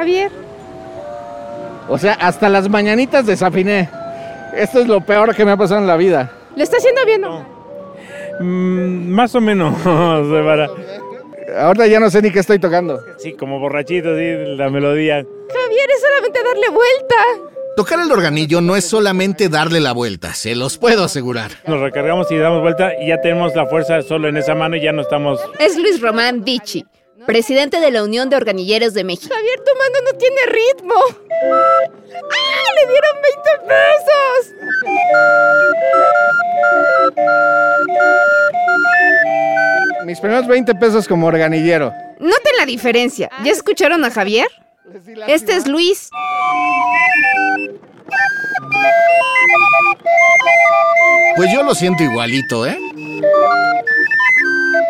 Javier. O sea, hasta las mañanitas desafiné. Esto es lo peor que me ha pasado en la vida. ¿Lo está haciendo bien o Mm, más o menos, Sebara. Ahora ya no sé ni qué estoy tocando. Sí, como borrachito, sí, la melodía. Javier, es solamente darle vuelta. Tocar el organillo no es solamente darle la vuelta, se los puedo asegurar. Nos recargamos y damos vuelta y ya tenemos la fuerza solo en esa mano y ya no estamos... Es Luis Román Dichi, presidente de la Unión de Organilleros de México. Javier, tu mano no tiene ritmo. ¡Ah! ¡Le dieron 20 pesos! Mis primeros 20 pesos como organillero. Noten la diferencia. ¿Ya escucharon a Javier? Este es Luis. Pues yo lo siento igualito, ¿eh?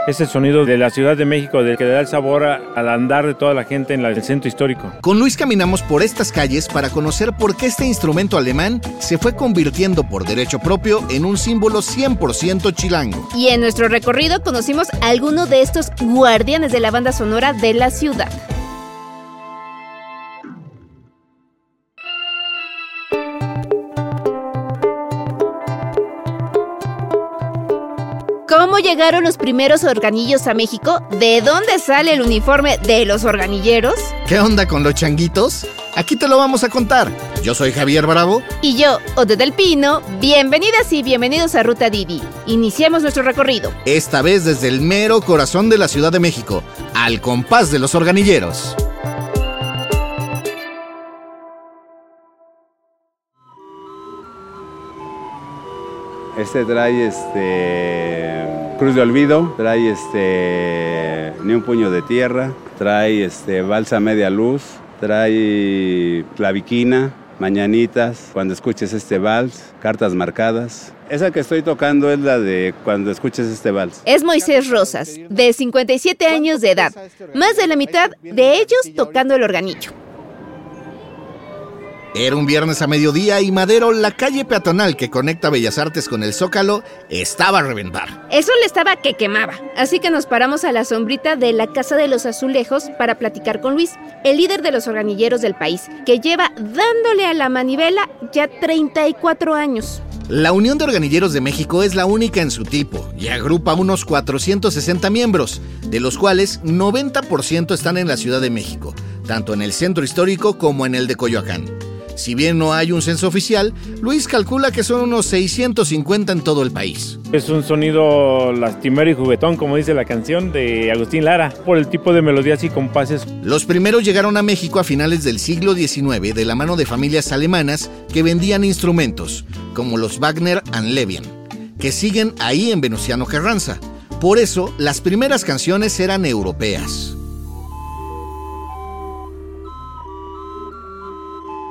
Es el sonido de la Ciudad de México, del que le da el sabor a- al andar de toda la gente en la- el centro histórico. Con Luis caminamos por estas calles para conocer por qué este instrumento alemán se fue convirtiendo por derecho propio en un símbolo 100% chilango. Y en nuestro recorrido conocimos a alguno de estos guardianes de la banda sonora de la ciudad. ¿Cómo llegaron los primeros organillos a México? ¿De dónde sale el uniforme de los organilleros? ¿Qué onda con los changuitos? Aquí te lo vamos a contar. Yo soy Javier Bravo. Y yo, Ode del Pino, bienvenidas y bienvenidos a Ruta Didi. Iniciemos nuestro recorrido. Esta vez desde el mero corazón de la Ciudad de México, al compás de los organilleros. Este trae este Cruz de Olvido, trae este Ni un puño de tierra, trae este Balsa media luz, trae claviquina, mañanitas, cuando escuches este vals, cartas marcadas. Esa que estoy tocando es la de cuando escuches este vals. Es Moisés Rosas, de 57 años de edad, más de la mitad de ellos tocando el organillo. Era un viernes a mediodía y Madero, la calle peatonal que conecta Bellas Artes con el Zócalo, estaba a reventar. Eso le estaba que quemaba, así que nos paramos a la sombrita de la Casa de los Azulejos para platicar con Luis, el líder de los organilleros del país, que lleva dándole a la manivela ya 34 años. La Unión de Organilleros de México es la única en su tipo y agrupa unos 460 miembros, de los cuales 90% están en la Ciudad de México, tanto en el centro histórico como en el de Coyoacán. Si bien no hay un censo oficial, Luis calcula que son unos 650 en todo el país. Es un sonido lastimero y juguetón, como dice la canción de Agustín Lara, por el tipo de melodías y compases. Los primeros llegaron a México a finales del siglo XIX de la mano de familias alemanas que vendían instrumentos, como los Wagner and Levien, que siguen ahí en Venustiano Carranza. Por eso, las primeras canciones eran europeas.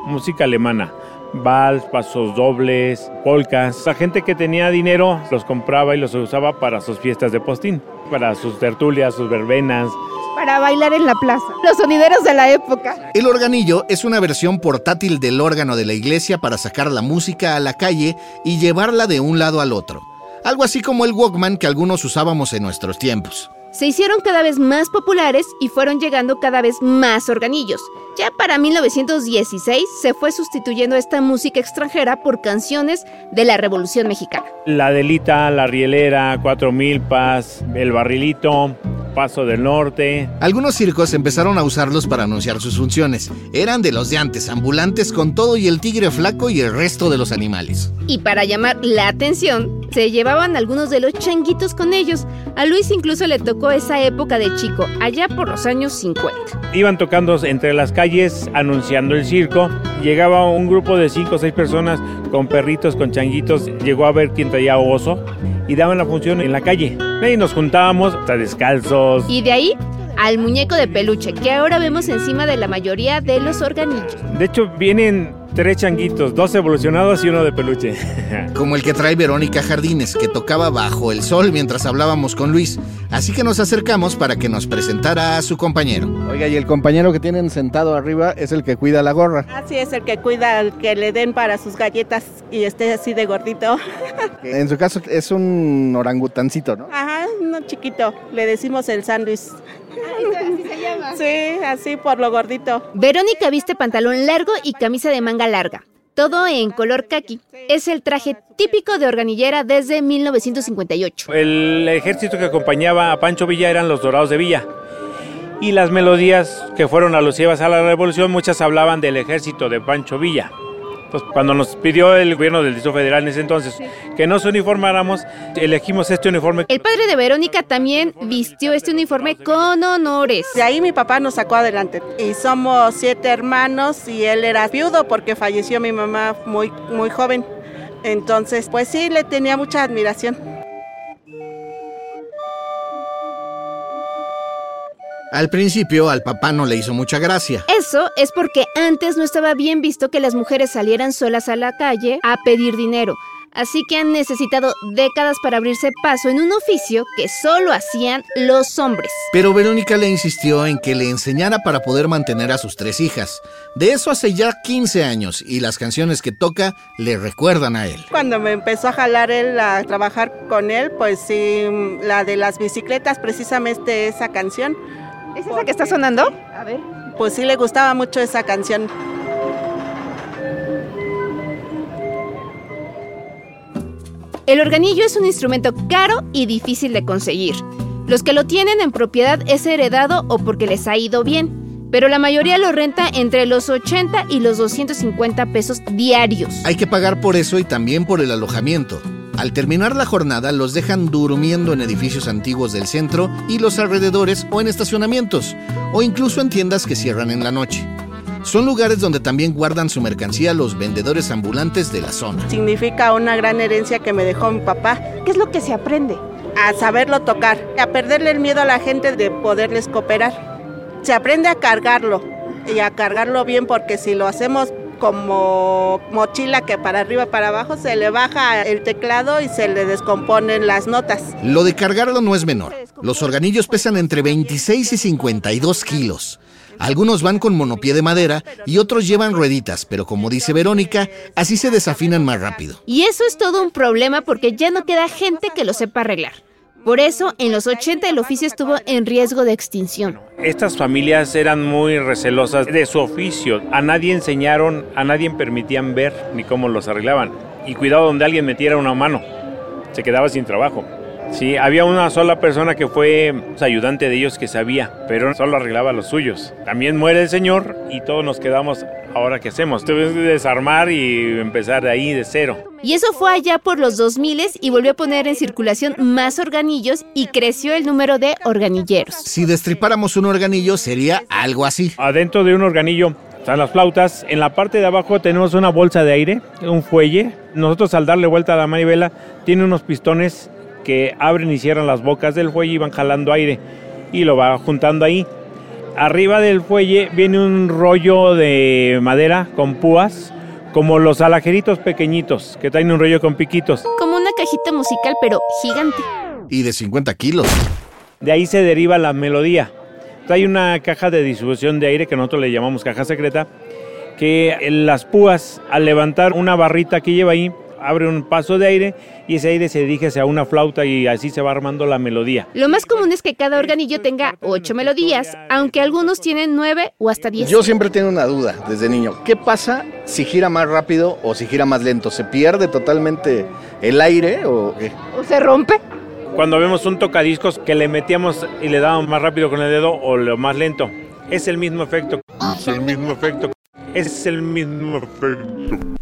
Música alemana. Vals, pasos dobles, polcas. La gente que tenía dinero los compraba y los usaba para sus fiestas de postín, para sus tertulias, sus verbenas. Para bailar en la plaza. Los sonideros de la época. El organillo es una versión portátil del órgano de la iglesia para sacar la música a la calle y llevarla de un lado al otro. Algo así como el Walkman que algunos usábamos en nuestros tiempos. Se hicieron cada vez más populares y fueron llegando cada vez más organillos. Ya para 1916 se fue sustituyendo esta música extranjera por canciones de la Revolución Mexicana. La delita, la rielera, cuatro milpas, el barrilito, paso del norte. Algunos circos empezaron a usarlos para anunciar sus funciones. Eran de los de antes, ambulantes con todo y el tigre flaco y el resto de los animales. Y para llamar la atención, se llevaban algunos de los changuitos con ellos. A Luis incluso le tocó esa época de chico, allá por los años 50. Iban tocando entre las calles anunciando el circo. Llegaba un grupo de cinco o seis personas con perritos, con changuitos. Llegó a ver quién traía oso y daban la función en la calle. Ahí nos juntábamos, hasta descalzos. Y de ahí al muñeco de peluche que ahora vemos encima de la mayoría de los organillos. De hecho, vienen tres changuitos, dos evolucionados y uno de peluche. Como el que trae Verónica Jardines, que tocaba bajo el sol mientras hablábamos con Luis. Así que nos acercamos para que nos presentara a su compañero. Oiga, y el compañero que tienen sentado arriba es el que cuida la gorra. Así es el que cuida, el que le den para sus galletas y esté así de gordito. En su caso es un orangutancito, ¿no? Ajá, uno chiquito, le decimos el sándwich. Así se llama. Sí, así por lo gordito. Verónica viste pantalón largo y camisa de manga larga. Todo en color kaki. Es el traje típico de organillera desde 1958. El ejército que acompañaba a Pancho Villa eran los Dorados de Villa. Y las melodías que fueron alusivas a la revolución, muchas hablaban del ejército de Pancho Villa. Pues cuando nos pidió el gobierno del Distrito Federal en ese entonces que nos uniformáramos, elegimos este uniforme. El padre de Verónica también vistió este uniforme con honores. De ahí mi papá nos sacó adelante. Y somos siete hermanos y él era viudo porque falleció mi mamá muy, muy joven. Entonces, pues sí, le tenía mucha admiración. Al principio al papá no le hizo mucha gracia. Eso es porque antes no estaba bien visto que las mujeres salieran solas a la calle a pedir dinero. Así que han necesitado décadas para abrirse paso en un oficio que solo hacían los hombres. Pero Verónica le insistió en que le enseñara para poder mantener a sus tres hijas. De eso hace ya 15 años y las canciones que toca le recuerdan a él. Cuando me empezó a jalar él a trabajar con él, pues sí, la de las bicicletas, precisamente esa canción, ¿Es esa que está sonando? A ver. pues sí le gustaba mucho esa canción. El organillo es un instrumento caro y difícil de conseguir. Los que lo tienen en propiedad es heredado o porque les ha ido bien, pero la mayoría lo renta entre los 80 y los 250 pesos diarios. Hay que pagar por eso y también por el alojamiento. Al terminar la jornada los dejan durmiendo en edificios antiguos del centro y los alrededores o en estacionamientos, o incluso en tiendas que cierran en la noche. Son lugares donde también guardan su mercancía los vendedores ambulantes de la zona. Significa una gran herencia que me dejó mi papá. ¿Qué es lo que se aprende? a saberlo tocar, a perderle el miedo a la gente de poderles cooperar. Se aprende a cargarlo y a cargarlo bien porque si lo hacemos como mochila que para arriba para abajo se le baja el teclado y se le descomponen las notas. Lo de cargarlo no es menor. Los organillos pesan entre 26 y 52 kilos. Algunos van con monopié de madera y otros llevan rueditas, pero como dice Verónica, así se desafinan más rápido. Y eso es todo un problema porque ya no queda gente que lo sepa arreglar. Por eso, en los 80 el oficio estuvo en riesgo de extinción. Estas familias eran muy recelosas de su oficio. A nadie enseñaron, a nadie permitían ver ni cómo los arreglaban. Y cuidado donde alguien metiera una mano, se quedaba sin trabajo. Sí, había una sola persona que fue ayudante de ellos que sabía, pero solo arreglaba los suyos. También muere el señor y todos nos quedamos, ¿ahora qué hacemos? Tuvimos que desarmar y empezar de ahí de cero. Y eso fue allá por los 2000 y volvió a poner en circulación más organillos y creció el número de organilleros. Si destripáramos un organillo sería algo así. Adentro de un organillo están las flautas. En la parte de abajo tenemos una bolsa de aire, un fuelle. Nosotros al darle vuelta a la manivela tiene unos pistones que abren y cierran las bocas del fuelle y van jalando aire y lo va juntando ahí. Arriba del fuelle viene un rollo de madera con púas, como los alajeritos pequeñitos que traen un rollo con piquitos. Como una cajita musical, pero gigante. Y de 50 kilos. De ahí se deriva la melodía. Trae una caja de distribución de aire que nosotros le llamamos caja secreta, que las púas al levantar una barrita que lleva ahí, abre un paso de aire y ese aire se dirige hacia una flauta y así se va armando la melodía. Lo más común es que cada organillo tenga ocho melodías, aunque algunos tienen nueve o hasta diez. Yo siempre tengo una duda desde niño. ¿Qué pasa si gira más rápido o si gira más lento? ¿Se pierde totalmente el aire o qué? ¿O se rompe? Cuando vemos un tocadiscos que le metíamos y le dábamos más rápido con el dedo o lo más lento, es el mismo efecto. Es el mismo efecto. Es el mismo efecto.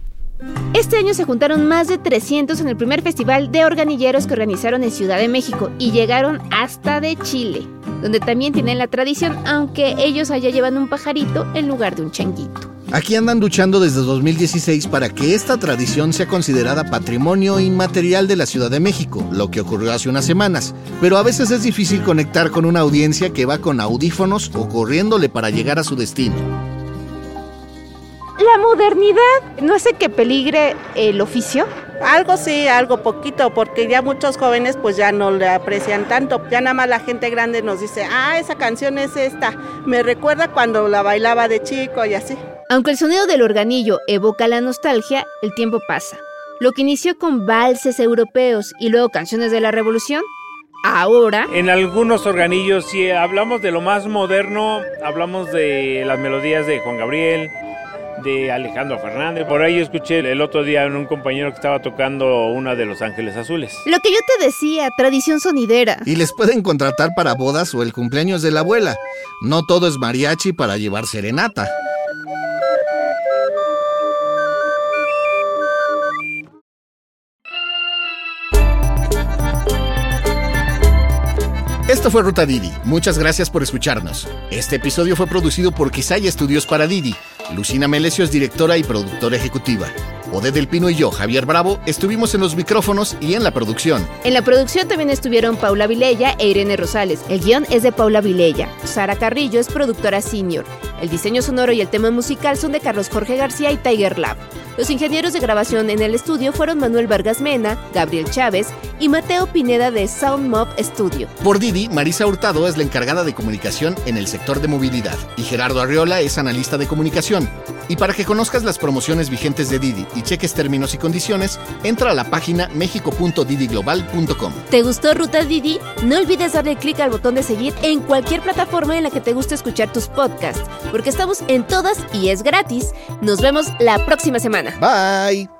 Este año se juntaron más de 300 en el primer festival de organilleros que organizaron en Ciudad de México y llegaron hasta de Chile, donde también tienen la tradición, aunque ellos allá llevan un pajarito en lugar de un changuito. Aquí andan luchando desde 2016 para que esta tradición sea considerada patrimonio inmaterial de la Ciudad de México, lo que ocurrió hace unas semanas. Pero a veces es difícil conectar con una audiencia que va con audífonos o corriéndole para llegar a su destino. La modernidad no hace que peligre el oficio. Algo sí, algo poquito, porque ya muchos jóvenes pues ya no le aprecian tanto. Ya nada más la gente grande nos dice, ah, esa canción es esta. Me recuerda cuando la bailaba de chico y así. Aunque el sonido del organillo evoca la nostalgia, el tiempo pasa. Lo que inició con valses europeos y luego canciones de la revolución, ahora. En algunos organillos, si hablamos de lo más moderno, hablamos de las melodías de Juan Gabriel, de Alejandro Fernández. Por ahí escuché el otro día en un compañero que estaba tocando una de Los Ángeles Azules. Lo que yo te decía, tradición sonidera. Y les pueden contratar para bodas o el cumpleaños de la abuela. No todo es mariachi para llevar serenata. Esto fue Ruta Didi. Muchas gracias por escucharnos. Este episodio fue producido por Quisaya Estudios para Didi. Lucina Melesio es directora y productora ejecutiva. Ode del Pino y yo, Javier Bravo, estuvimos en los micrófonos y en la producción. En la producción también estuvieron Paula Vilella e Irene Rosales. El guion es de Paula Vilella. Sara Carrillo es productora senior. El diseño sonoro y el tema musical son de Carlos Jorge García y Tiger Lab. Los ingenieros de grabación en el estudio fueron Manuel Vargas Mena, Gabriel Chávez y Mateo Pineda de Sound Mob Studio. Por Didi, Marisa Hurtado es la encargada de comunicación en el sector de movilidad y Gerardo Arriola es analista de comunicación. Y para que conozcas las promociones vigentes de Didi y cheques términos y condiciones, entra a la página mexico.didiglobal.com. ¿Te gustó Ruta Didi? No olvides darle clic al botón de seguir en cualquier plataforma en la que te guste escuchar tus podcasts, porque estamos en todas y es gratis. Nos vemos la próxima semana. Bye.